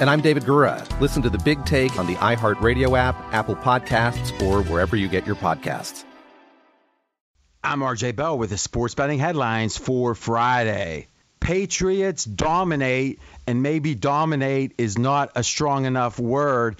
And I'm David Gura. Listen to the big take on the iHeartRadio app, Apple Podcasts, or wherever you get your podcasts. I'm RJ Bell with the sports betting headlines for Friday. Patriots dominate, and maybe dominate is not a strong enough word.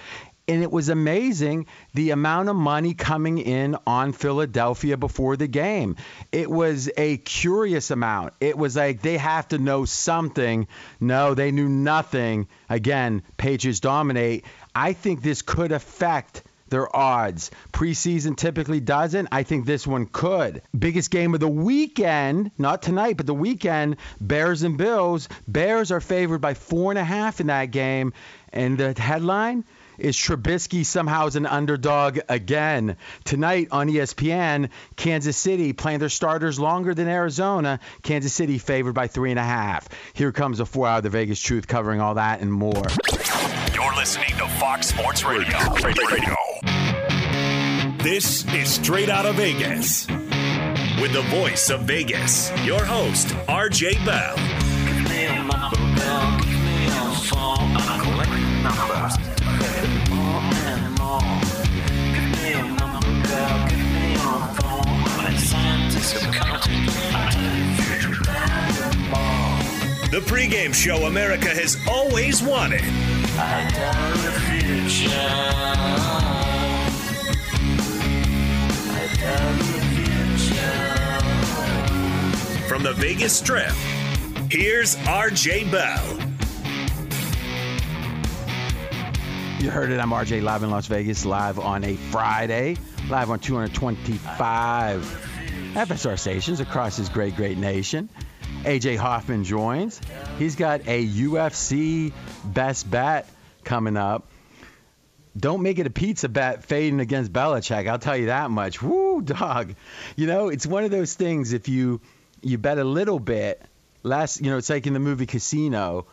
And it was amazing the amount of money coming in on Philadelphia before the game. It was a curious amount. It was like they have to know something. No, they knew nothing. Again, Patriots dominate. I think this could affect their odds. Preseason typically doesn't. I think this one could. Biggest game of the weekend, not tonight, but the weekend, Bears and Bills. Bears are favored by four and a half in that game. And the headline is Trubisky somehow is an underdog again. Tonight on ESPN, Kansas City playing their starters longer than Arizona. Kansas City favored by three and a half. Here comes a four hour of the Vegas Truth covering all that and more. You're listening to Fox Sports Radio. Radio. This is Straight Out of Vegas. With the voice of Vegas, your host, RJ Bell. The pregame show America has always wanted. From the Vegas Strip, here's RJ Bell. You heard it. I'm RJ live in Las Vegas, live on a Friday, live on 225 FSR stations across this great, great nation. AJ Hoffman joins. He's got a UFC best bet coming up. Don't make it a pizza bet fading against Belichick. I'll tell you that much. Woo, dog. You know, it's one of those things. If you you bet a little bit, less. You know, it's like in the movie Casino.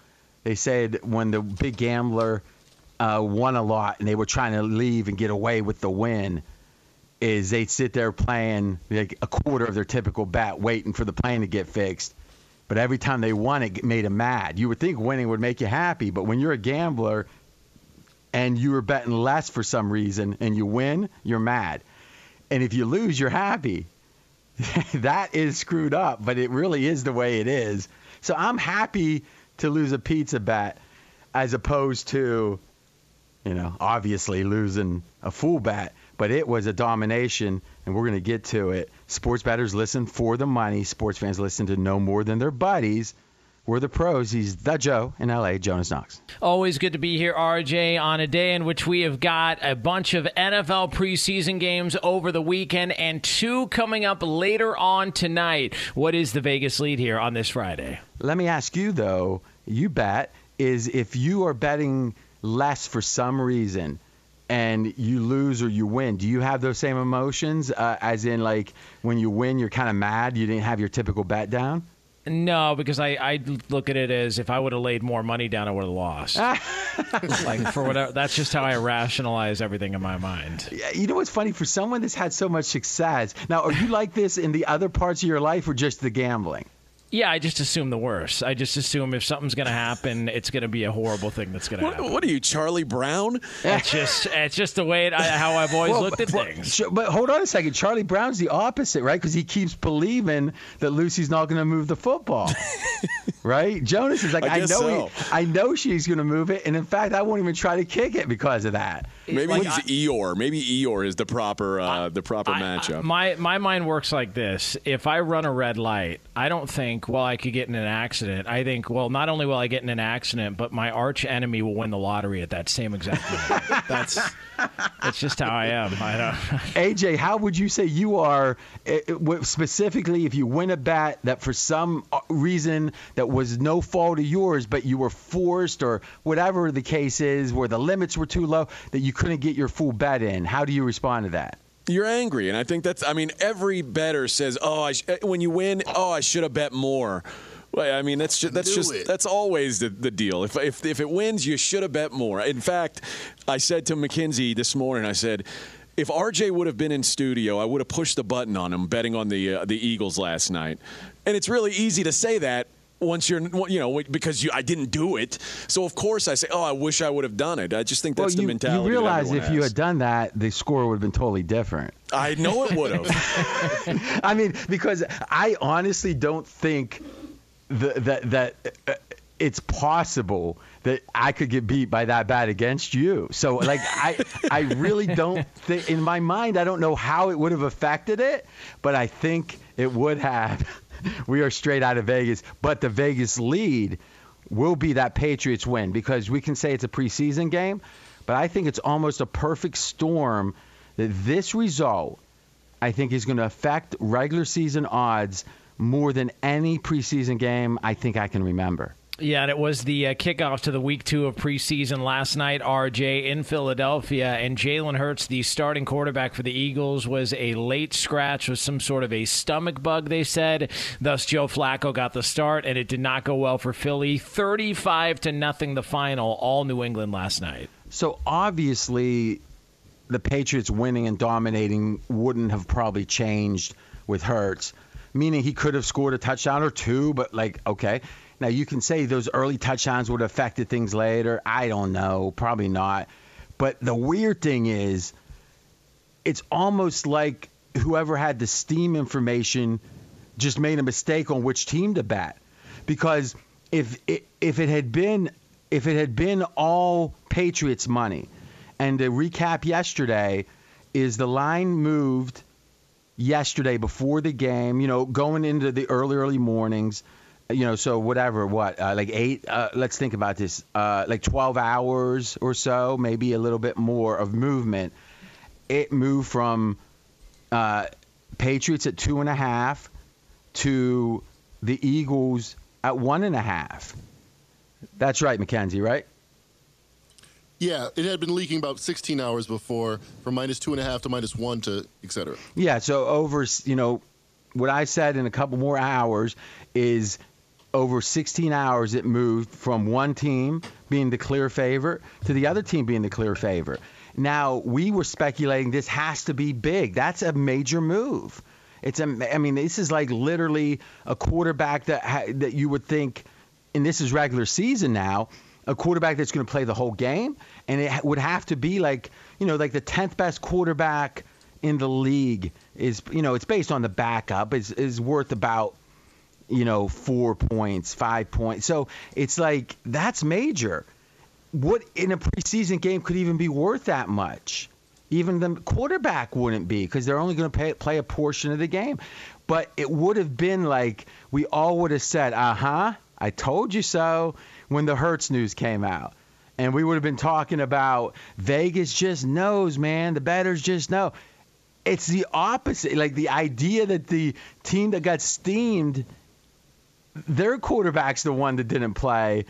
They said when the big gambler uh, won a lot and they were trying to leave and get away with the win, is they'd sit there playing like a quarter of their typical bet, waiting for the plane to get fixed. But every time they won, it made them mad. You would think winning would make you happy, but when you're a gambler and you were betting less for some reason and you win, you're mad. And if you lose, you're happy. that is screwed up, but it really is the way it is. So I'm happy to lose a pizza bet as opposed to, you know, obviously losing a full bet. But it was a domination, and we're going to get to it. Sports bettors listen for the money. Sports fans listen to no more than their buddies. We're the pros. He's the Joe in LA, Jonas Knox. Always good to be here, RJ, on a day in which we have got a bunch of NFL preseason games over the weekend and two coming up later on tonight. What is the Vegas lead here on this Friday? Let me ask you, though, you bet, is if you are betting less for some reason, and you lose or you win, do you have those same emotions? Uh, as in, like when you win, you're kind of mad you didn't have your typical bet down. No, because I, I look at it as if I would have laid more money down, I would have lost. like for whatever. That's just how I rationalize everything in my mind. Yeah, You know what's funny? For someone that's had so much success, now are you like this in the other parts of your life or just the gambling? Yeah, I just assume the worst. I just assume if something's going to happen, it's going to be a horrible thing that's going to happen. What, what are you, Charlie Brown? It's just it's just the way it, I, how I've always Well, looked at but, things. Sh- But hold on a second. Charlie Brown's the opposite, right? Because he keeps believing that Lucy's not going to move the football, right? Jonas is like, I I, know, so. he, I know she's going to move it, and in fact, I won't even try to kick it because of that. Maybe Like, he's Eeyore. Maybe Eeyore is the proper uh, the proper I- matchup. I- my my mind works like this: if I run a red light, I don't think, well, I could get in an accident. I think, well, not only will I get in an accident, but my arch enemy will win the lottery at that same exact moment. that's that's just how I am. I don't. AJ, how would you say you are eh, eh, specifically if you win a bat that for some uh, reason that was no fault of yours, but you were forced or whatever the case is, where the limits were too low that you couldn't get your full bet in? How do you respond to that? You're angry, and I think that's. I mean, every bettor says, "Oh, I sh- when you win, oh, I should have bet more." Well, I mean, that's just, that's Knew just it. that's always the, the deal. If, if if it wins, you should have bet more. In fact, I said to Mackenzie this morning, I said. If RJ would have been in studio, I would have pushed the button on him betting on the uh, the Eagles last night. And it's really easy to say that once you're you know because you I didn't do it. So of course I say, "Oh, I wish I would have done it." I just think that's well, you, the mentality. you realize if you had done that, the score would have been totally different. I know it would have. I mean, because I honestly don't think the, that that uh, it's possible that I could get beat by that bad against you. So like I I really don't think in my mind I don't know how it would have affected it, but I think it would have. We are straight out of Vegas, but the Vegas lead will be that Patriots win because we can say it's a preseason game, but I think it's almost a perfect storm that this result I think is going to affect regular season odds more than any preseason game I think I can remember. Yeah, and it was the uh, kickoff to the week two of preseason last night, RJ, in Philadelphia. And Jalen Hurts, the starting quarterback for the Eagles, was a late scratch with some sort of a stomach bug, they said. Thus, Joe Flacco got the start, and it did not go well for Philly. 35 to nothing the final, all New England last night. So obviously, the Patriots winning and dominating wouldn't have probably changed with Hurts, meaning he could have scored a touchdown or two, but like, okay. Now you can say those early touchdowns would have affected things later. I don't know, probably not. But the weird thing is, it's almost like whoever had the steam information just made a mistake on which team to bat. Because if it, if it had been if it had been all Patriots money, and the recap yesterday is the line moved yesterday before the game, you know, going into the early early mornings, you know, so whatever, what, uh, like eight, uh, let's think about this, uh, like 12 hours or so, maybe a little bit more of movement. It moved from uh, Patriots at two and a half to the Eagles at one and a half. That's right, Mackenzie, right? Yeah, it had been leaking about 16 hours before, from minus two and a half to minus one to et cetera. Yeah, so over, you know, what I said in a couple more hours is over 16 hours it moved from one team being the clear favorite to the other team being the clear favorite. Now, we were speculating this has to be big. That's a major move. It's a, I mean, this is like literally a quarterback that ha, that you would think, and this is regular season now, a quarterback that's going to play the whole game, and it would have to be like, you know, like the 10th best quarterback in the league is, you know, it's based on the backup is is worth about, you know, four points, five points. So it's like that's major. What in a preseason game could even be worth that much? Even the quarterback wouldn't be because they're only going to play, a portion of the game. But it would have been like we all would have said, uh huh, I told you so when the Hurts news came out. And we would have been talking about Vegas just knows, man. The bettors just know. It's the opposite. Like the idea that the team that got steamed, their quarterback's the one that didn't play.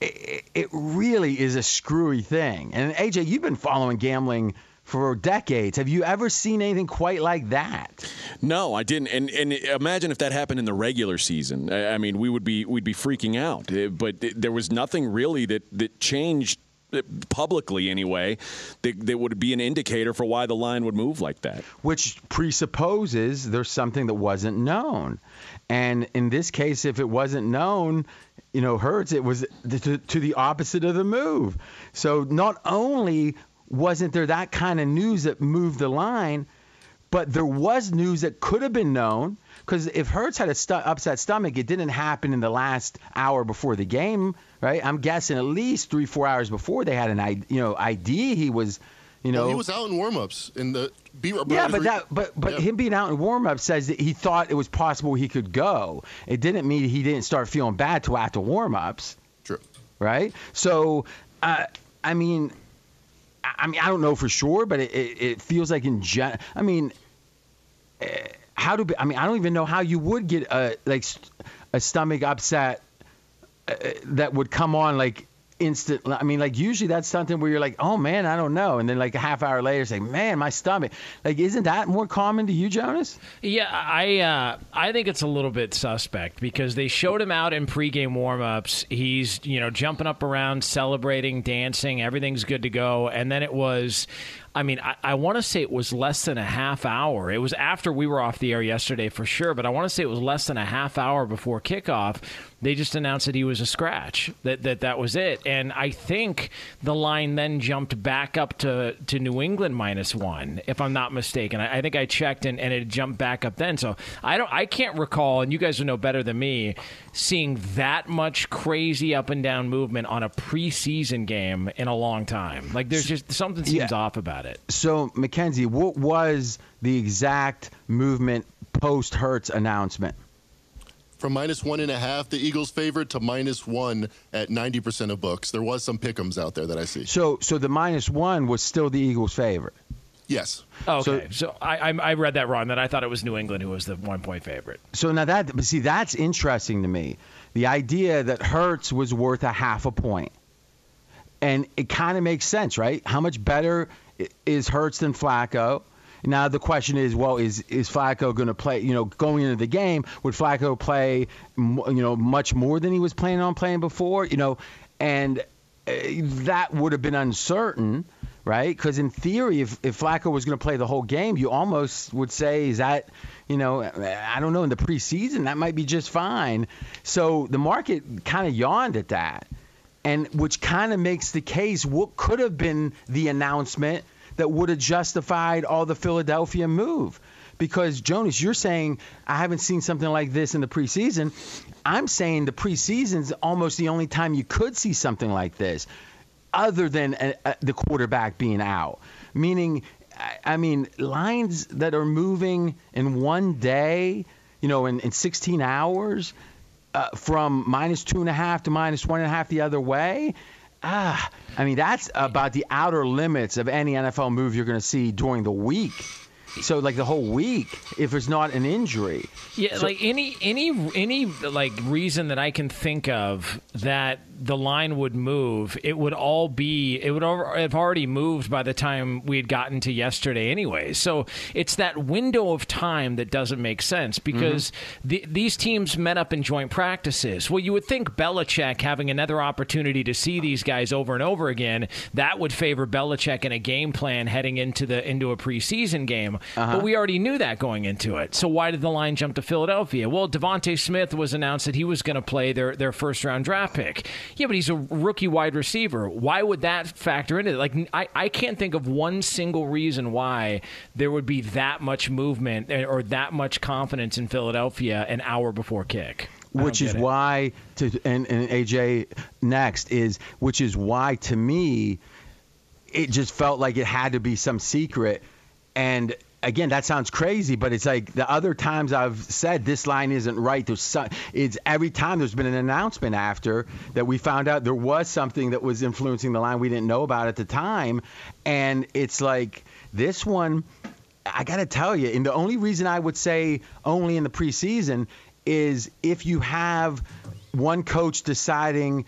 It, it really is a screwy thing. And AJ, you've been following gambling for decades. Have you ever seen anything quite like that? No, I didn't. And and imagine if that happened in the regular season. I mean, we would be we'd be freaking out. Uh, But there was nothing really that that changed uh, publicly anyway that, that would be an indicator for why the line would move like that. which presupposes there's something that wasn't known. And in this case, if it wasn't known, you know, Hurts, it was to, to the opposite of the move. So not only wasn't there that kind of news that moved the line, but there was news that could have been known. Because if Hurts had a stu- upset stomach, it didn't happen in the last hour before the game, right? I'm guessing at least three, four hours before they had an, you know, idea he was, you know, Well, he was out in warm-ups in the. Be, yeah, but that, but but Yeah. him being out in warm up says that he thought it was possible he could go. It didn't mean he didn't start feeling bad till after warmups. True. Right. So, uh, I mean, I I mean, I don't know for sure, but it, it, it feels like in gen. I mean, uh, how do I mean? I don't even know how you would get a like st- a stomach upset uh, that would come on like instant. I mean, like usually that's something where you're like, oh man, I don't know, and then like a half hour later, say, man, my stomach. Like, isn't that more common to you, Jonas? Yeah, I uh, I think it's a little bit suspect because they showed him out in pregame warmups. He's you know jumping up around, celebrating, dancing, everything's good to go, and then it was. I mean, I, I want to say it was less than a half hour. It was after we were off the air yesterday for sure, but I want to say it was less than a half hour before kickoff. They just announced that he was a scratch. That that that was it. And I think the line then jumped back up to, to New England minus one, if I'm not mistaken. I, I think I checked and, and it jumped back up then. So I don't I can't recall, and you guys will know better than me, seeing that much crazy up and down movement on a preseason game in a long time. Like there's just something seems Yeah. off about it. So, Mackenzie, what was the exact movement post Hurts announcement? From minus one and a half, the Eagles favorite to minus one at 90% of books. There was some pickums out there that I see. So, so the minus one was still the Eagles' favorite. Yes. Oh, okay, so, I, I I read that wrong. That I thought it was New England who was the one point favorite. So now that, but see, that's interesting to me. The idea that Hurts was worth a half a point, and it kind of makes sense, right? How much better i- is Hurts than Flacco? Now the question is, well, is is Flacco going to play? You know, going into the game, would Flacco play? You know, much more than he was planning on playing before. You know, and uh, that would have been uncertain, right? Because in theory, if, if Flacco was going to play the whole game, you almost would say, is that, you know, I don't know, in the preseason, that might be just fine. So the market kind of yawned at that, and which kind of makes the case what could have been the announcement that would have justified all the Philadelphia move. Because Jonas, you're saying I haven't seen something like this in the preseason. I'm saying the preseason's almost the only time you could see something like this, other than uh, uh, the quarterback being out. Meaning, I- I mean, lines that are moving in one day, you know, in, in 16 hours, uh, from minus two and a half to minus one and a half the other way. Ah, I mean, that's about the outer limits of any NFL move you're going to see during the week. So, like the whole week, if it's not an injury. Yeah, So- like any any any like reason that I can think of that the line would move, it would all be it would have already moved by the time we had gotten to yesterday anyway. So it's that window of time that doesn't make sense because mm-hmm. the, these teams met up in joint practices. Well, you would think Belichick having another opportunity to see these guys over and over again that would favor Belichick in a game plan heading into the into a preseason game. Uh-huh. But we already knew that going into it. So why did the line jump to Philadelphia? Well, DeVonta Smith was announced that he was going to play their their first round draft pick. Yeah, but he's a rookie wide receiver. Why would that factor into it? Like I, I can't think of one single reason why there would be that much movement eh, or that much confidence in Philadelphia an hour before kick. Which is it. why to and, and AJ next is which is why to me it just felt like it had to be some secret and again, that sounds crazy, but it's like the other times I've said this line isn't right. There's some, it's every time there's been an announcement after that we found out there was something that was influencing the line we didn't know about at the time, and it's like this one. I got to tell you, and the only reason I would say only in the preseason is if you have one coach deciding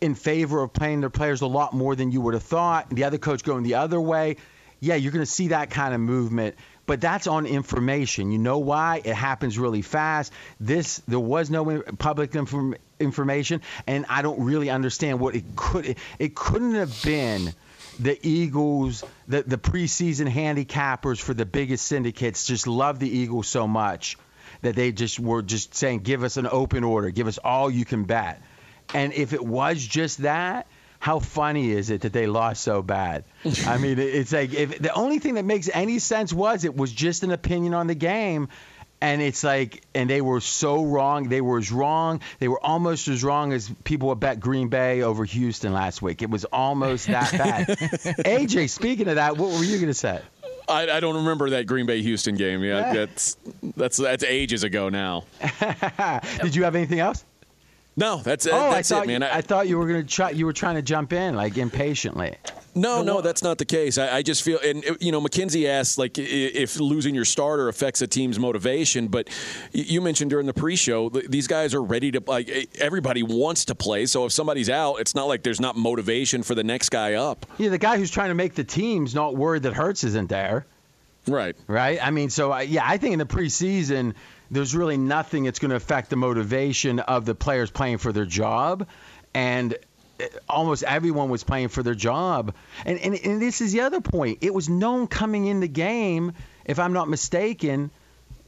in favor of playing their players a lot more than you would have thought, the other coach going the other way yeah, you're going to see that kind of movement. But that's on information. You know why? It happens really fast. This there was no public inform, information, and I don't really understand what it could. It, it couldn't have been the Eagles, the the preseason handicappers for the biggest syndicates just love the Eagles so much that they just were just saying, give us an open order, give us all you can bet. And if it was just that, how funny is it that they lost so bad? I mean, it's like if the only thing that makes any sense was it was just an opinion on the game. And it's like, and they were so wrong. They were as wrong. They were almost as wrong as people would bet Green Bay over Houston last week. It was almost that bad. AJ, speaking of that, what were you going to say? I, I, don't remember that Green Bay Houston game. Yeah, that's that's that's ages ago now. Did you have anything else? No, that's oh, that's I thought it, man. You, I, thought you were gonna try. You were trying to jump in like impatiently. No, no, that's not the case. I, I, just feel, and you know, McKenzie asked like if losing your starter affects a team's motivation. But you mentioned during the pre-show, these guys are ready to like. Everybody wants to play, so if somebody's out, it's not like there's not motivation for the next guy up. Yeah, the guy who's trying to make the team's not worried that Hurts isn't there. Right. Right. I mean, so yeah, I think in the preseason there's really nothing that's going to affect the motivation of the players playing for their job. And eh, almost everyone was playing for their job. And, and, and this is the other point. It was known coming in the game, if I'm not mistaken,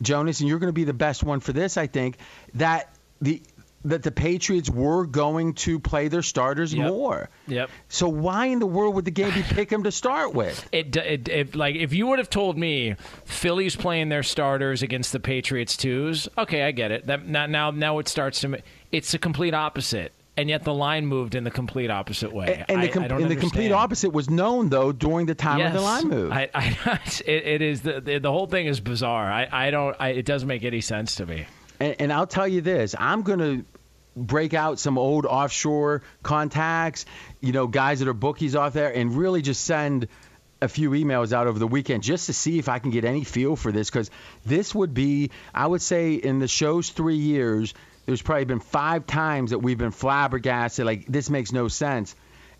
Jonas, and you're going to be the best one for this, I think, that the that the Patriots were going to play their starters yep. more. Yep. So why in the world would the game be pick them to start with? It, it, it, like if you would have told me Philly's playing their starters against the Patriots twos, okay, I get it. That now now it starts to it's the complete opposite. And yet the line moved in the complete opposite way. And, the, com- I, I and the complete opposite was known though during the time yes. of the line move. I, I, it, it is the, the, the whole thing is bizarre. I, I don't. I, it doesn't make any sense to me. And, and I'll tell you this: I'm going to break out some old offshore contacts, you know, guys that are bookies off there, and really just send a few emails out over the weekend just to see if I can get any feel for this because this would be, I would say, in the show's three years, there's probably been five times that we've been flabbergasted, like, this makes no sense.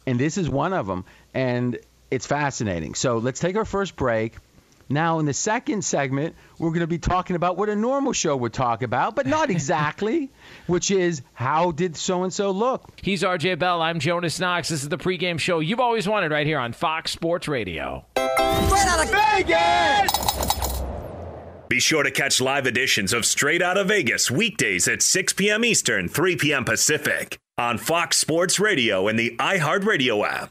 And this is one of them. And it's fascinating. So let's take our first break. Now, in the second segment, we're going to be talking about what a normal show would talk about, but not exactly, which is how did so and so look? He's RJ Bell. I'm Jonas Knox. This is the pregame show you've always wanted right here on Fox Sports Radio. Straight out of Vegas! Be sure to catch live editions of Straight Out of Vegas weekdays at 6 p.m. Eastern, 3 p.m. Pacific on Fox Sports Radio and the iHeartRadio app.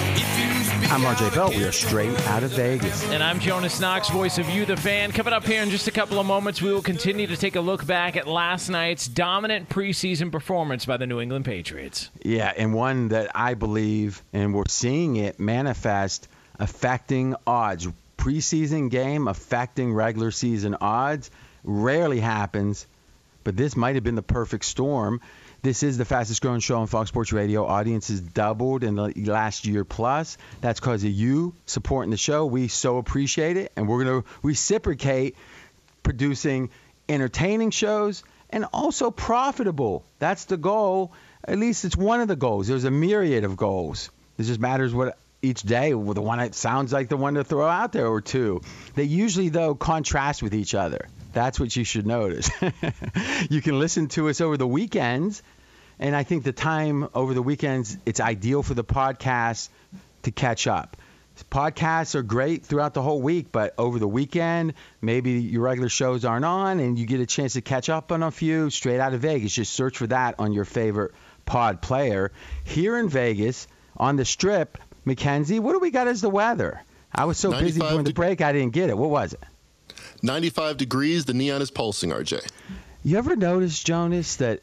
If you speak I'm RJ Bell. We are straight out of Vegas. And I'm Jonas Knox, voice of You, the fan. Coming up here in just a couple of moments, we will continue to take a look back at last night's dominant preseason performance by the New England Patriots. Yeah, and one that I believe, and we're seeing it manifest, affecting odds. Preseason game affecting regular season odds rarely happens, but this might have been the perfect storm. This is the fastest growing show on Fox Sports Radio. Audiences doubled in the last year plus. That's because of you supporting the show. We so appreciate it, and we're going to reciprocate producing entertaining shows and also profitable. That's the goal. At least it's one of the goals. There's a myriad of goals. It just matters what each day, the one that sounds like the one to throw out there or two. They usually, though, contrast with each other. That's what you should notice. you can listen to us over the weekends, and I think the time over the weekends, it's ideal for the podcast to catch up. Podcasts are great throughout the whole week, but over the weekend, maybe your regular shows aren't on and you get a chance to catch up on a few straight out of Vegas. Just search for that on your favorite pod player. Here in Vegas, on the strip, Mackenzie, what do we got as the weather? I was so busy 95 during the break, I didn't get it. What was it? 95 degrees. The neon is pulsing, RJ. You ever notice, Jonas, that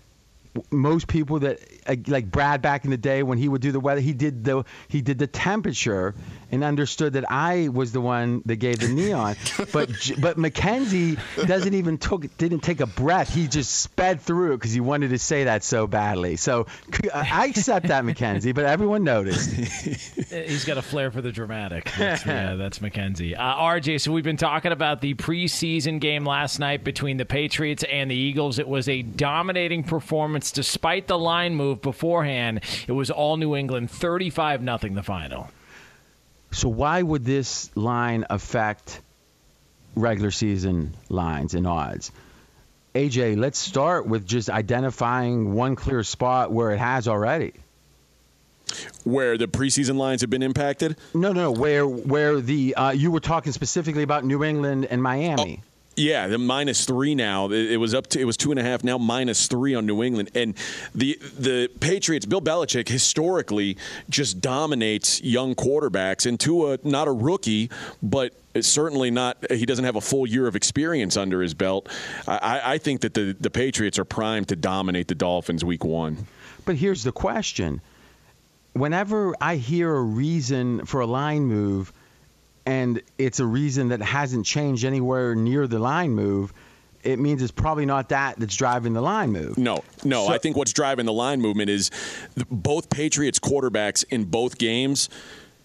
most people that Uh, like Brad back in the day when he would do the weather, he did the he did the temperature and understood that I was the one that gave the neon. but J- but Mackenzie doesn't even took didn't take a breath. He just sped through it because he wanted to say that so badly. So uh, I accept that, Mackenzie. But everyone noticed. Uh, he's got a flair for the dramatic. That's, yeah, that's Mackenzie. Uh, RJ, so we've been talking about the preseason game last night between the Patriots and the Eagles. It was a dominating performance despite the line move beforehand. It was all New England, 35 nothing the final. So why would this line affect regular season lines and odds? AJ, let's start with just identifying one clear spot where it has already. Where the preseason lines have been impacted? No, no, where where the uh, you were talking specifically about New England and Miami. Yeah, the minus three now. It was up to it was two and a half. Now minus three on New England, and the the Patriots. Bill Belichick historically just dominates young quarterbacks. And Tua, not a rookie, but certainly not. He doesn't have a full year of experience under his belt. I, I think that the the Patriots are primed to dominate the Dolphins week one. But here's the question: whenever I hear a reason for a line move, and it's a reason that hasn't changed anywhere near the line move, it means it's probably not that that's driving the line move. No, no. So- I think what's driving the line movement is th- both Patriots quarterbacks in both games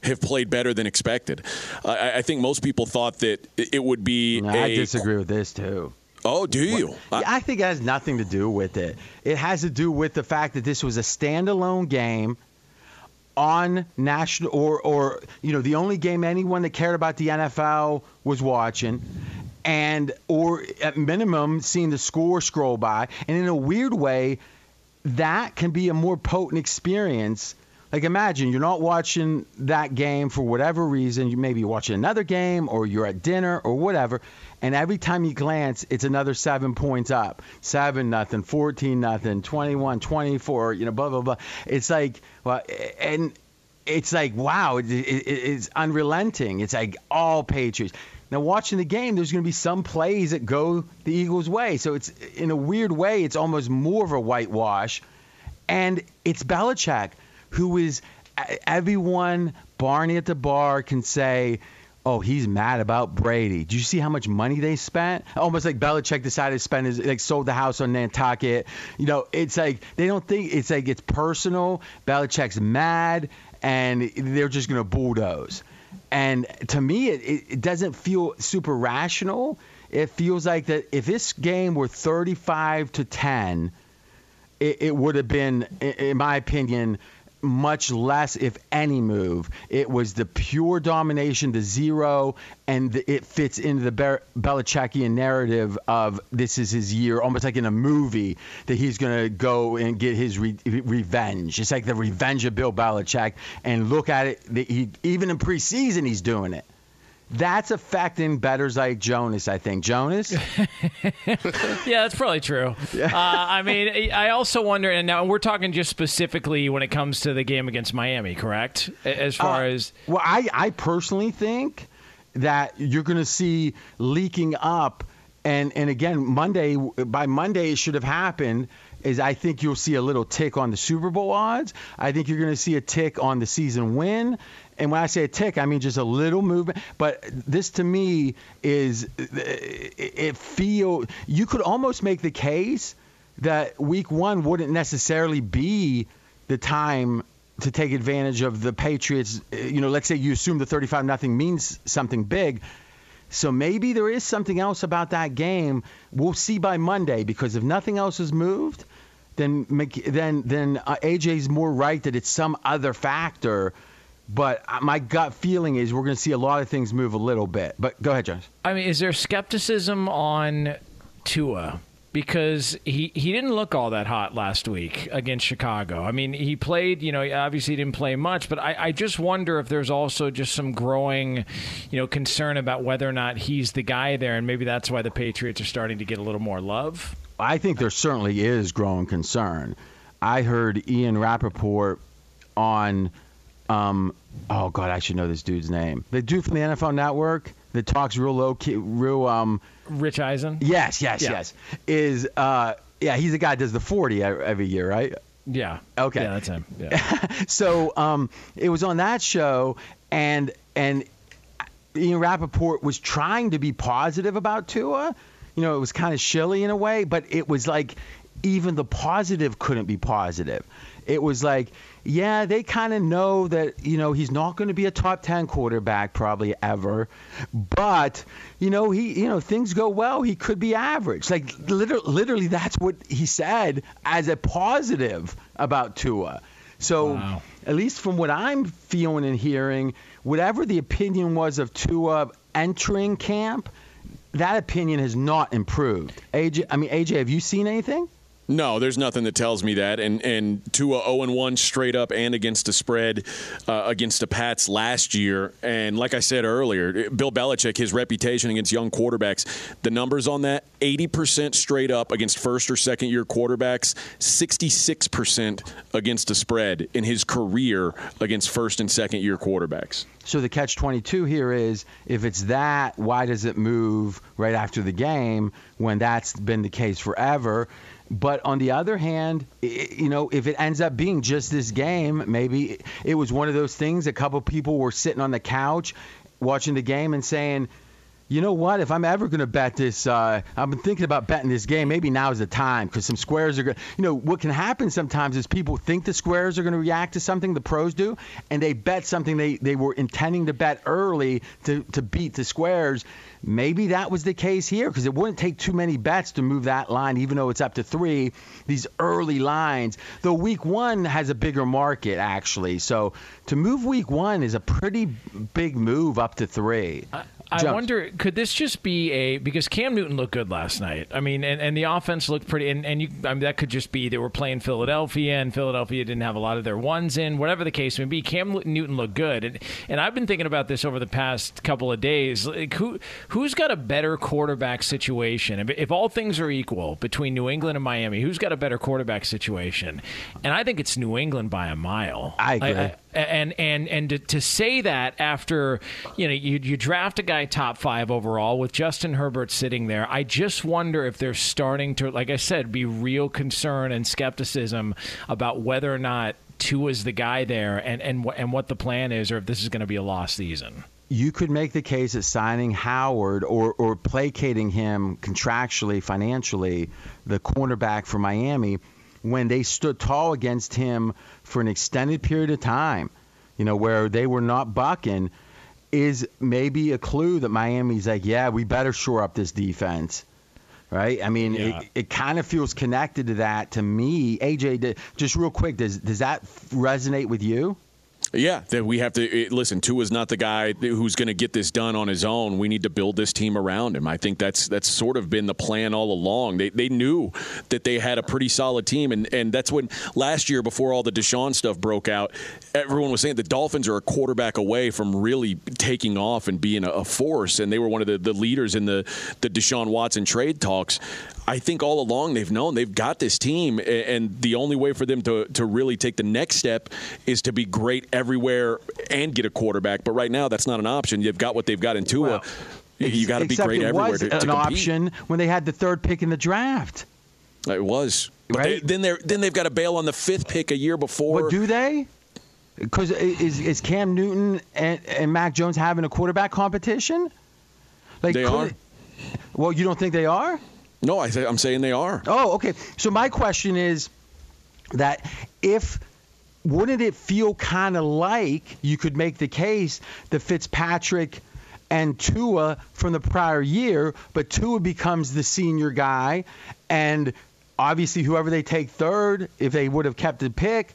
have played better than expected. I, I think most people thought that it would be. No, a, I disagree with this too. Oh, do you? Yeah, I think it has nothing to do with it. It has to do with the fact that this was a standalone game on national or or you know the only game anyone that cared about the NFL was watching and or at minimum seeing the score scroll by. And in a weird way that can be a more potent experience like imagine you're not watching that game for whatever reason. You may be watching another game or you're at dinner or whatever and every time you glance it's another seven points up. Seven nothing 14 nothing 21 24 you know blah blah blah. It's like well and it's like wow it, it, it's unrelenting. It's like all patriots. Now watching the game there's going to be some plays that go the eagles way. So it's in a weird way it's almost more of a whitewash. And it's Belichick, who is everyone, Barney at the bar can say, oh, he's mad about Brady. Do you see how much money they spent? Almost like Belichick decided to spend his, like, sold the house on Nantucket. You know, it's like, they don't think, it's like, it's personal. Belichick's mad, and they're just to bulldoze. And to me, it, it, it doesn't feel super rational. It feels like that if this game were 35 to 10, it, it would have been, in my opinion, much less, if any, move. It was the pure domination, the zero, and the, it fits into the Be- Belichickian narrative of this is his year, almost like in a movie that he's going to go and get his re- revenge. It's like the revenge of Bill Belichick, and look at it. He, even in preseason, he's doing it. That's affecting bettors like Jonas, I think. Jonas? yeah, that's probably true. Uh, I mean, I also wonder, and now we're talking just specifically when it comes to the game against Miami, correct? As far Uh, as well, I, I personally think that you're going to see leaking up, and and again Monday by Monday it should have happened. Is I think you'll see a little tick on the Super Bowl odds. I think you're going to see a tick on the season win. And when I say a tick, I mean just a little movement. But this to me is it feel you could almost make the case that week one wouldn't necessarily be the time to take advantage of the Patriots. You know, let's say you assume the 35 nothing means something big. So maybe there is something else about that game. We'll see by Monday because if nothing else has moved, then then then uh, AJ's more right that it's some other factor. But uh, my gut feeling is we're going to see a lot of things move a little bit. But go ahead, Jonas. I mean, is there skepticism on Tua? Because he, he didn't look all that hot last week against Chicago. I mean, he played, you know, obviously he didn't play much, but I, I just wonder if there's also just some growing, you know, concern about whether or not he's the guy there, and maybe that's why the Patriots are starting to get a little more love. I think there certainly is growing concern. I heard Ian Rapoport on, um, oh God, I should know this dude's name. The dude from the NFL Network that talks real low, key, real um. Rich Eisen. Yes, yes, Yeah. yes. Is uh, yeah, he's the guy that does the 40 e- every year, right? Yeah. Okay. Yeah, that's him. Yeah. so um, it was on that show, and and Ian Rapoport was trying to be positive about Tua. You know, it was kind of shilly in a way, but it was like even the positive couldn't be positive. It was like, yeah, they kind of know that, you know, he's not going to be a top 10 quarterback probably ever, but, you know, he, you know, things go well, he could be average. Like literally, literally that's what he said as a positive about Tua. So, at least from what I'm feeling and hearing, whatever the opinion was of Tua entering camp, that opinion has not improved. AJ, I mean, AJ, have you seen anything? No, there's nothing that tells me that. And and Tua 0 and 1 straight up and against the spread uh, against the Pats last year. And like I said earlier, Bill Belichick, his reputation against young quarterbacks, the numbers on that 80% straight up against first or second year quarterbacks, 66% against the spread in his career against first and second year quarterbacks. So the catch 22 here is if it's that, why does it move right after the game when that's been the case forever? But on the other hand, i- you know, if it ends up being just this game, maybe it was one of those things. A couple people were sitting on the couch watching the game and saying, you know what? If I'm ever going to bet this, uh, I've been thinking about betting this game. Maybe now is the time because some squares are going. You know what can happen sometimes is people think the squares are going to react to something the pros do, and they bet something they, they were intending to bet early to to beat the squares. Maybe that was the case here because it wouldn't take too many bets to move that line, even though it's up to three. These early lines, though week one has a bigger market actually, so to move week one is a pretty big move up to three. I Jones. wonder, could this just be a because Cam Newton looked good last night? I mean, and, and the offense looked pretty, and, and you, I mean, that could just be they were playing Philadelphia, and Philadelphia didn't have a lot of their ones in, whatever the case may be. Cam Newton looked good, and and I've been thinking about this over the past couple of days. Like who who's got a better quarterback situation? If, if all things are equal between New England and Miami, who's got a better quarterback situation? And I think it's New England by a mile. I agree. And and and to, to say that after you know you you draft a guy top five overall with Justin Herbert sitting there, I just wonder if they're starting to, like I said, be real concern and skepticism about whether or not Tua's the guy there, and and and what the plan is, or if this is going to be a lost season. you could make the case that signing Howard or, or placating him contractually, financially, the cornerback for Miami, when they stood tall against him for an extended period of time, you know, where they were not bucking, is maybe a clue that Miami's like, yeah, we better shore up this defense. Right? I mean, Yeah. it, it kind of feels connected to that to me. AJ, just real quick, does does that resonate with you? Yeah, that we have to eh, listen. is not the guy who's going to get this done on his own. We need to build this team around him. I think that's that's sort of been the plan all along. They they knew that they had a pretty solid team, and and that's when last year before all the Deshaun stuff broke out, everyone was saying the Dolphins are a quarterback away from really taking off and being a, a force, and they were one of the, the leaders in the the Deshaun Watson trade talks. I think all along they've known they've got this team, and the only way for them to, to really take the next step is to be great everywhere and get a quarterback. But right now, that's not an option. You've got what they've got in Tua. you got to be great it everywhere was to, to an compete. option when they had the third pick in the draft. It was. But Right? they, then they then they've got to bail on the fifth pick a year before. What do they? Because is is Cam Newton and, and Mac Jones having a quarterback competition? Like They could- are. Well, you don't think they are? No, I th- I'm saying they are. Oh, okay. So my question is that if wouldn't it feel kind of like you could make the case that Fitzpatrick and Tua from the prior year, but Tua becomes the senior guy, and obviously whoever they take third, if they would have kept the pick,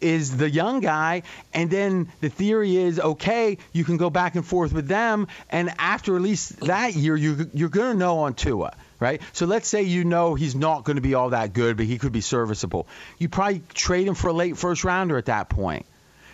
is the young guy, and then the theory is okay, you can go back and forth with them, and after at least that year, you you're gonna know on Tua, right? So let's say you know he's not going to be all that good, but he could be serviceable. You probably trade him for a late first rounder at that point.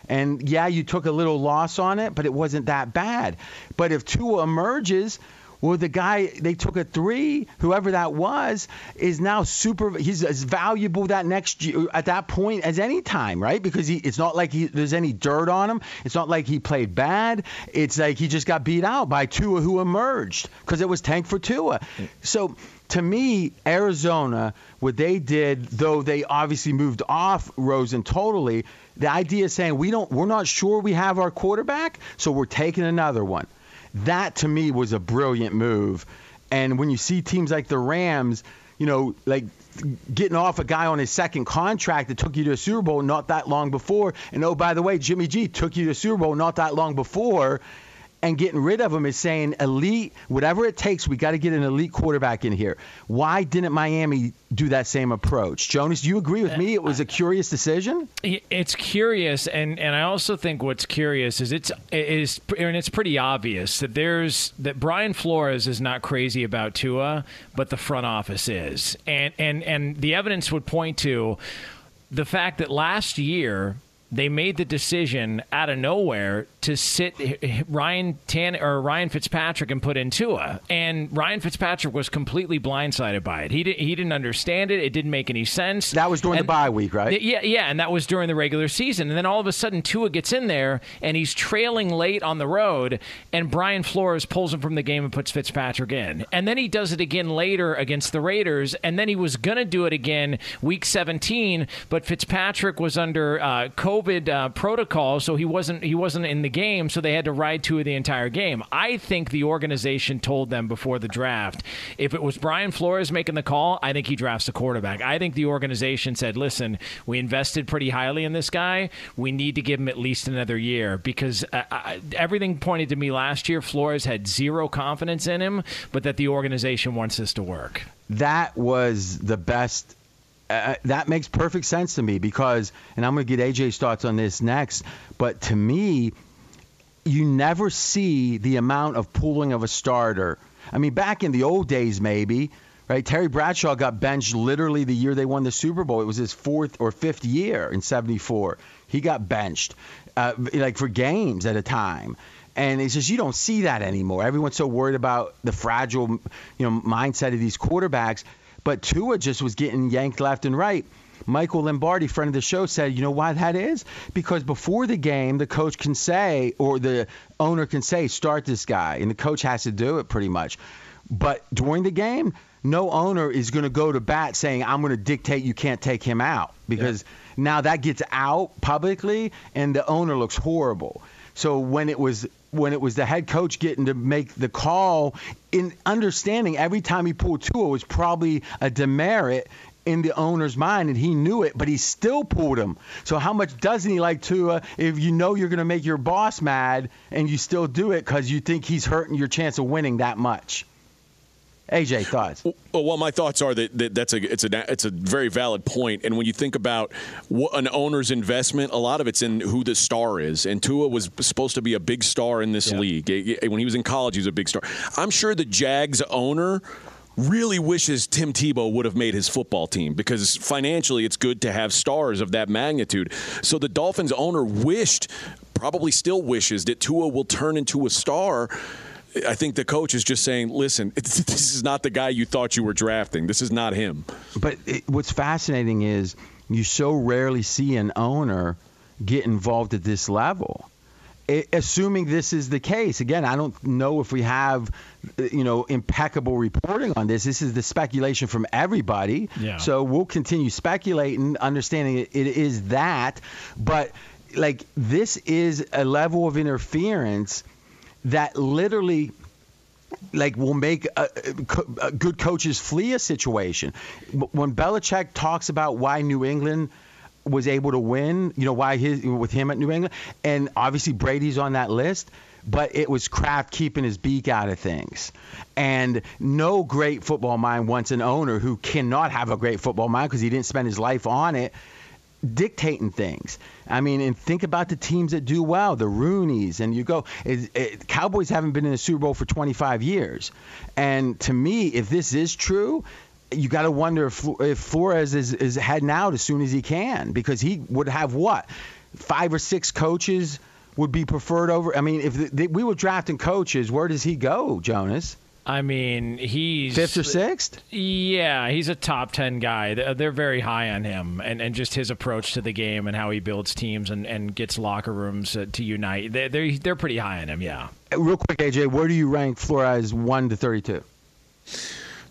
And yeah, you took a little loss on it, but it wasn't that bad. But if Tua emerges, well, the guy they took a three, whoever that was, is now super. He's as valuable that next year at that point as any time, right? Because he, it's not like he, there's any dirt on him. It's not like he played bad. It's like he just got beat out by Tua, who emerged because it was tank for Tua. So to me, Arizona, what they did, though they obviously moved off Rosen totally, the idea is saying we don't, we're not sure we have our quarterback, so we're taking another one. That to me was a brilliant move. And when you see teams like the Rams, you know, like getting off a guy on his second contract that took you to a Super Bowl not that long before, and oh by the way, Jimmy G took you to a Super Bowl not that long before and getting rid of him is saying elite, whatever it takes, we got to get an elite quarterback in here. Why didn't Miami do that same approach? Jonas, do you agree with me? It was a curious decision. It's curious, and, and I also think what's curious is it's is and it's pretty obvious that there's that Brian Flores is not crazy about Tua, but the front office is, and and and the evidence would point to the fact that last year they made the decision out of nowhere to sit Ryan Tan or Ryan Fitzpatrick and put in Tua, and Ryan Fitzpatrick was completely blindsided by it. He didn't he didn't understand it. It didn't make any sense. That was during And- the bye week, right? yeah, yeah, and that was during the regular season. And then all of a sudden, Tua gets in there and he's trailing late on the road, and Brian Flores pulls him from the game and puts Fitzpatrick in. And then he does it again later against the Raiders, and then he was going to do it again week 17, but Fitzpatrick was under uh, COVID uh, protocol, so he wasn't he wasn't in the game, so they had to ride Tua the entire game. I think the organization told them before the draft if it was Brian Flores making the call, I think he drafts a quarterback. I think the organization said, listen, we invested pretty highly in this guy. We need to give him at least another year because uh, I, everything pointed to me last year. Flores had zero confidence in him, but that the organization wants this to work. that was the best. Uh, that makes perfect sense to me because, and I'm going to get AJ's thoughts on this next. But to me, you never see the amount of pooling of a starter. I mean, back in the old days, maybe, right? Terry Bradshaw got benched literally the year they won the Super Bowl. It was his fourth or fifth year in '74. He got benched, uh, like for games at a time. And it's just you don't see that anymore. Everyone's so worried about the fragile, you know, mindset of these quarterbacks. But Tua just was getting yanked left and right. Michael Lombardi, friend of the show, said, you know why that is? Because before the game, the coach can say, or the owner can say, start this guy, and the coach has to do it pretty much. But during the game, no owner is going to go to bat saying, I'm going to dictate you can't take him out because now that gets out publicly and the owner looks horrible. So when it was when it was the head coach getting to make the call, in understanding every time he pulled Tua was probably a demerit in the owner's mind, and he knew it, but he still pulled him. So how much doesn't he like Tua if you know you're going to make your boss mad and you still do it because you think he's hurting your chance of winning that much? AJ, thoughts? Well, well, my thoughts are that, that that's a it's a it's a very valid point. And when you think about what an owner's investment, a lot of it's in who the star is. And Tua was supposed to be a big star in this league. Eh, eh, When he was in college, he was a big star. I'm sure the Jags owner really wishes Tim Tebow would have made his football team because financially it's good to have stars of that magnitude. So the Dolphins owner wished, probably still wishes, that Tua will turn into a star. I think the coach is just saying, listen, this is not the guy you thought you were drafting. This is not him. But it, what's fascinating is you so rarely see an owner get involved at this level. I assuming this is the case, again, I don't know if we have, you know, impeccable reporting on this. This is the speculation from everybody. Yeah. So we'll continue speculating, understanding it, it is that. But like this is a level of interference that literally like will make co- uh, good coaches flee a situation. When Belichick talks about why New England was able to win, you know, why his with him at New England, and obviously Brady's on that list. But it was Kraft keeping his beak out of things. And no great football mind wants an owner who cannot have a great football mind because he didn't spend his life on it dictating things. I mean, and think about the teams that do well, the Rooneys, and you go. It, it, eh, Cowboys haven't been in the Super Bowl for 25 years, and to me, if this is true. You got to wonder if, if Flores is, is heading out as soon as he can because he would have what five or six coaches would be preferred over. I mean, if the, the, we were drafting coaches, where does he go, Jonas? I mean, he's Fifth or sixth? Yeah, he's a top ten guy. They're they're very high on him, and, and just his approach to the game and how he builds teams and, and gets locker rooms uh, to unite. They're, they're they're pretty high on him. Yeah. Real quick, AJ, where do you rank Flores one to 32?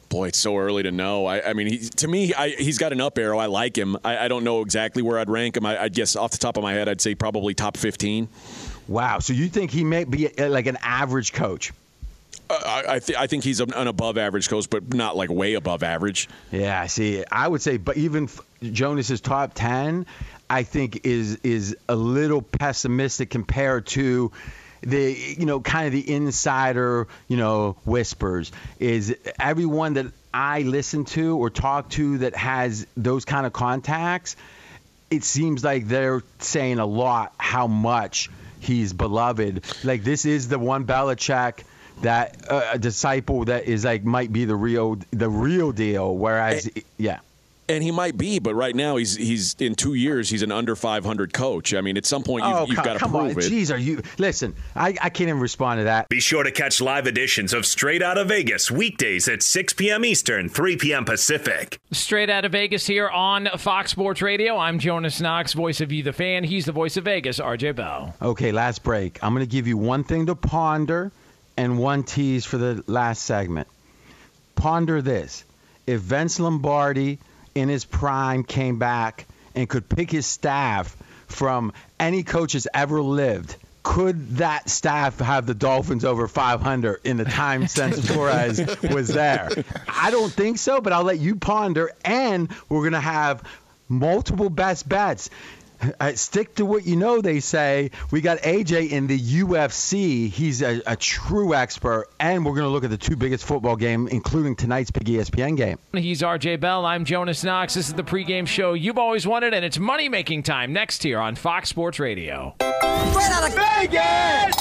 Boy, it's so early to know. I, I mean, he, to me, I, he's got an up arrow. I like him. I, I don't know exactly where I'd rank him. I, I guess off the top of my head, I'd say probably top 15. Wow. So you think he may be uh, like an average coach? I, th- I think he's an above average coach, but not like way above average. Yeah, I see. I would say, but even Jonas's top ten, I think is is a little pessimistic compared to the you know kind of the insider you know whispers. Is everyone that I listen to or talk to that has those kind of contacts? It seems like they're saying a lot how much he's beloved. Like this is the one Belichick that uh, a disciple that is like might be the real the real deal. Whereas, yeah. And he might be, but right now he's he's in two years he's an under 500 coach. I mean, at some point you've, oh, you've come, got to come prove on. it. Jeez, are you? Listen, I, I can't even respond to that. Be sure to catch live editions of Straight Out of Vegas weekdays at 6 p.m. Eastern, 3 p.m. Pacific. Straight out of Vegas here on Fox Sports Radio. I'm Jonas Knox, voice of You, the fan. He's the voice of Vegas, RJ Bell. Okay, last break. I'm going to give you one thing to ponder and one tease for the last segment. Ponder this. If Vince Lombardi in his prime came back and could pick his staff from any coach that's ever lived, could that staff have the Dolphins over 500 in the time since Torres was there? I don't think so, but I'll let you ponder. And we're going to have multiple best bets. Uh, stick to what you know, they say. We got AJ in the UFC. He's a, a true expert. And we're going to look at the two biggest football game, including tonight's big ESPN game. He's RJ Bell. I'm Jonas Knox. This is the pregame show you've always wanted, and it's money making time next here on Fox Sports Radio. Straight out of Vegas!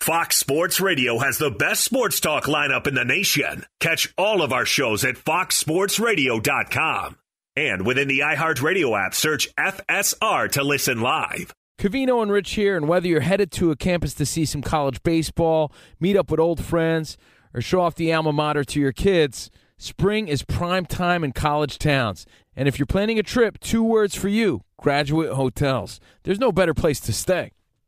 Fox Sports Radio has the best sports talk lineup in the nation. Catch all of our shows at foxsportsradio.com. And within the iHeartRadio app, search FSR to listen live. Cavino and Rich here, and whether you're headed to a campus to see some college baseball, meet up with old friends, or show off the alma mater to your kids, spring is prime time in college towns. And if you're planning a trip, two words for you graduate hotels. There's no better place to stay.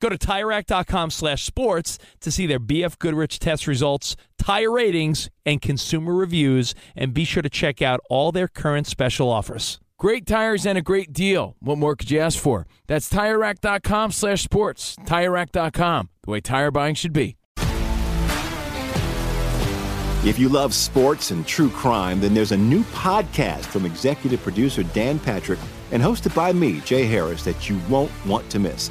Go to TireRack.com slash sports to see their BF Goodrich test results, tire ratings, and consumer reviews, and be sure to check out all their current special offers. Great tires and a great deal. What more could you ask for? That's TireRack.com slash sports. TireRack.com, the way tire buying should be. If you love sports and true crime, then there's a new podcast from executive producer Dan Patrick and hosted by me, Jay Harris, that you won't want to miss.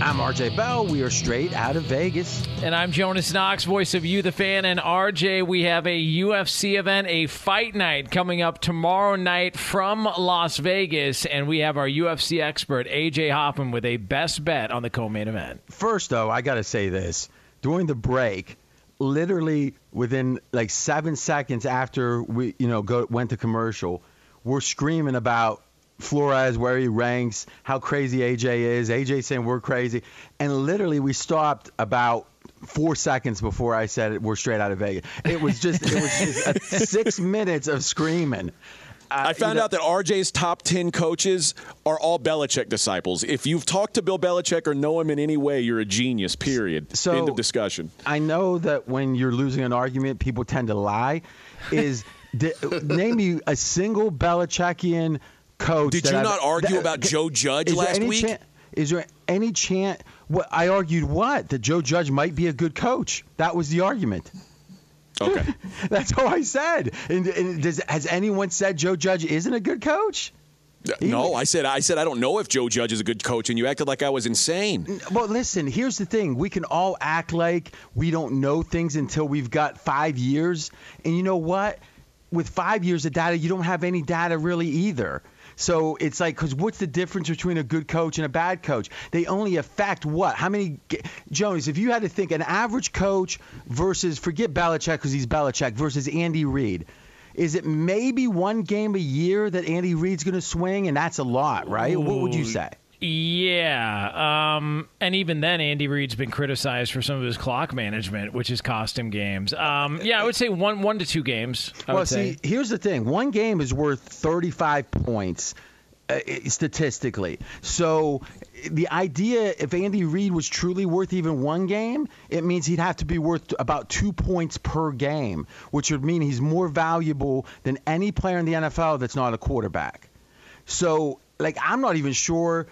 I'm RJ Bell. We are straight out of Vegas. And I'm Jonas Knox, voice of You, the fan. And RJ, we have a UFC event, a fight night coming up tomorrow night from Las Vegas. And we have our UFC expert, AJ Hoffman, with a best bet on the co main event. First, though, I got to say this. During the break, literally within like seven seconds after we, you know, go, went to commercial, we're screaming about Flores where he ranks, how crazy AJ is. AJ saying we're crazy, and literally we stopped about four seconds before I said we're straight out of Vegas. It was just it was just a, six minutes of screaming. I uh, found you know- out that RJ's top 10 coaches are all Belichick disciples. If you've talked to Bill Belichick or know him in any way, you're a genius, period. So- End of discussion. I know that when you're losing an argument, people tend to lie. Is di- name me a single Belichickian coach? Did you I've- not argue that- about Joe Judge last week? chan- is there any chance? What I argued? What that Joe Judge might be a good coach? That was the argument. Okay. That's all I said. And, and does, has anyone said Joe Judge isn't a good coach? Uh, no, I said I said I don't know if Joe Judge is a good coach, and you acted like I was insane. Well, listen, here's the thing. We can all act like we don't know things until we've got five years. And you know what? With five years of data, you don't have any data really either. So it's like, because what's the difference between a good coach and a bad coach? They only affect what? How many? Jonas, if you had to think an average coach versus, forget Belichick because he's Belichick, versus Andy Reid. Is it maybe one game a year that Andy Reid's going to swing? And that's a lot, right? What would you say? Yeah, um, and even then, Andy Reid's been criticized for some of his clock management, which has cost him games. Um, yeah, I would say one, one to two games. I well, say. see, here's the thing: one game is worth 35 points. Uh, statistically, so the idea if Andy Reid was truly worth even one game, it means he'd have to be worth about two points per game, which would mean he's more valuable than any player in the NFL that's not a quarterback. So, like, I'm not even sure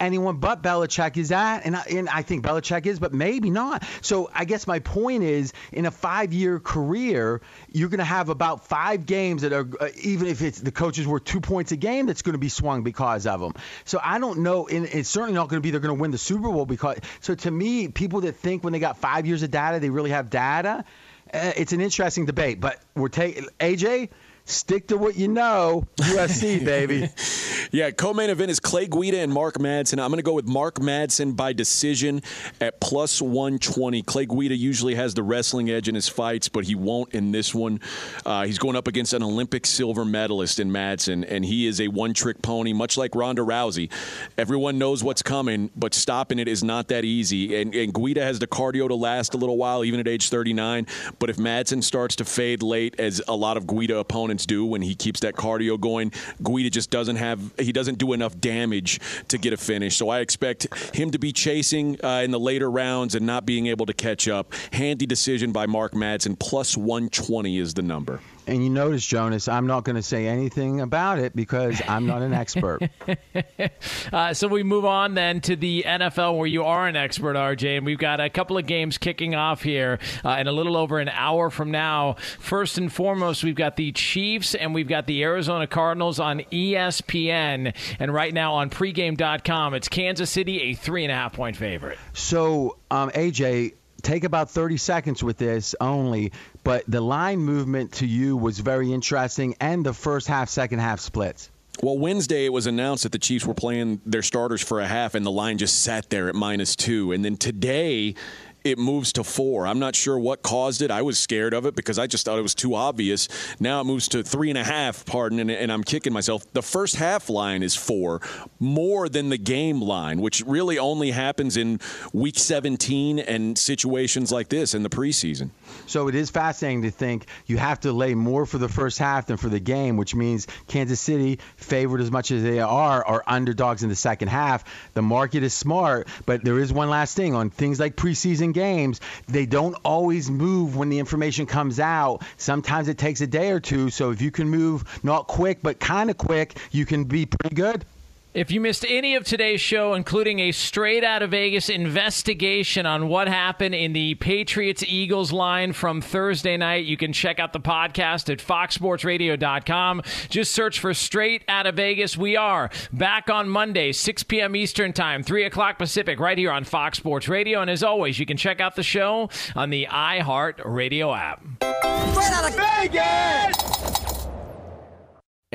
anyone but Belichick is that, and I, and I think Belichick is, but maybe not. So I guess my point is, in a five-year career, you're going to have about five games that are, uh, even if it's the coaches were two points a game, that's going to be swung because of them. So I don't know, and it's certainly not going to be they're going to win the Super Bowl because. So to me, people that think when they got five years of data, they really have data. Uh, it's an interesting debate, but we're taking AJ. Stick to what you know. UFC, baby. Yeah, co-main event is Clay Guida and Mark Madsen. I'm going to go with Mark Madsen by decision at plus 120. Clay Guida usually has the wrestling edge in his fights, but he won't in this one. Uh, he's going up against an Olympic silver medalist in Madsen, and he is a one-trick pony, much like Ronda Rousey. Everyone knows what's coming, but stopping it is not that easy. And, and Guida has the cardio to last a little while, even at age 39. But if Madsen starts to fade late, as a lot of Guida opponents do when he keeps that cardio going, Guida just doesn't have he doesn't do enough damage to get a finish. So I expect him to be chasing uh, in the later rounds and not being able to catch up. Handy decision by Mark Madsen. Plus 120 is the number. And you notice, Jonas, I'm not going to say anything about it because I'm not an expert. Uh, so we move on then to the NFL, where you are an expert, RJ, and we've got a couple of games kicking off here uh, in a little over an hour from now. First and foremost, we've got the Chiefs and we've got the Arizona Cardinals on ESPN, and right now on pregame.com, it's Kansas City a three and a half point favorite. So, um, AJ, take about 30 seconds with this only, but the line movement to you was very interesting, and the first half, second half splits. Well, Wednesday it was announced that the Chiefs were playing their starters for a half, and the line just sat there at minus two. And then today, it moves to four. I'm not sure what caused it. I was scared of it because I just thought it was too obvious. Now it moves to three and a half, pardon, and, and I'm kicking myself. The first half line is four, more than the game line, which really only happens in week 17 and situations like this in the preseason. So it is fascinating to think you have to lay more for the first half than for the game, which means Kansas City, favored as much as they are, are underdogs in the second half. The market is smart, but there is one last thing on things like preseason games. They don't always move when the information comes out. Sometimes it takes a day or two. So if you can move not quick, but kind of quick, you can be pretty good. If you missed any of today's show, including a straight out of Vegas investigation on what happened in the Patriots Eagles line from Thursday night, you can check out the podcast at foxsportsradio.com. Just search for straight out of Vegas. We are back on Monday, 6 p.m. Eastern Time, 3 o'clock Pacific, right here on Fox Sports Radio. And as always, you can check out the show on the iHeart Radio app. Straight out of Vegas!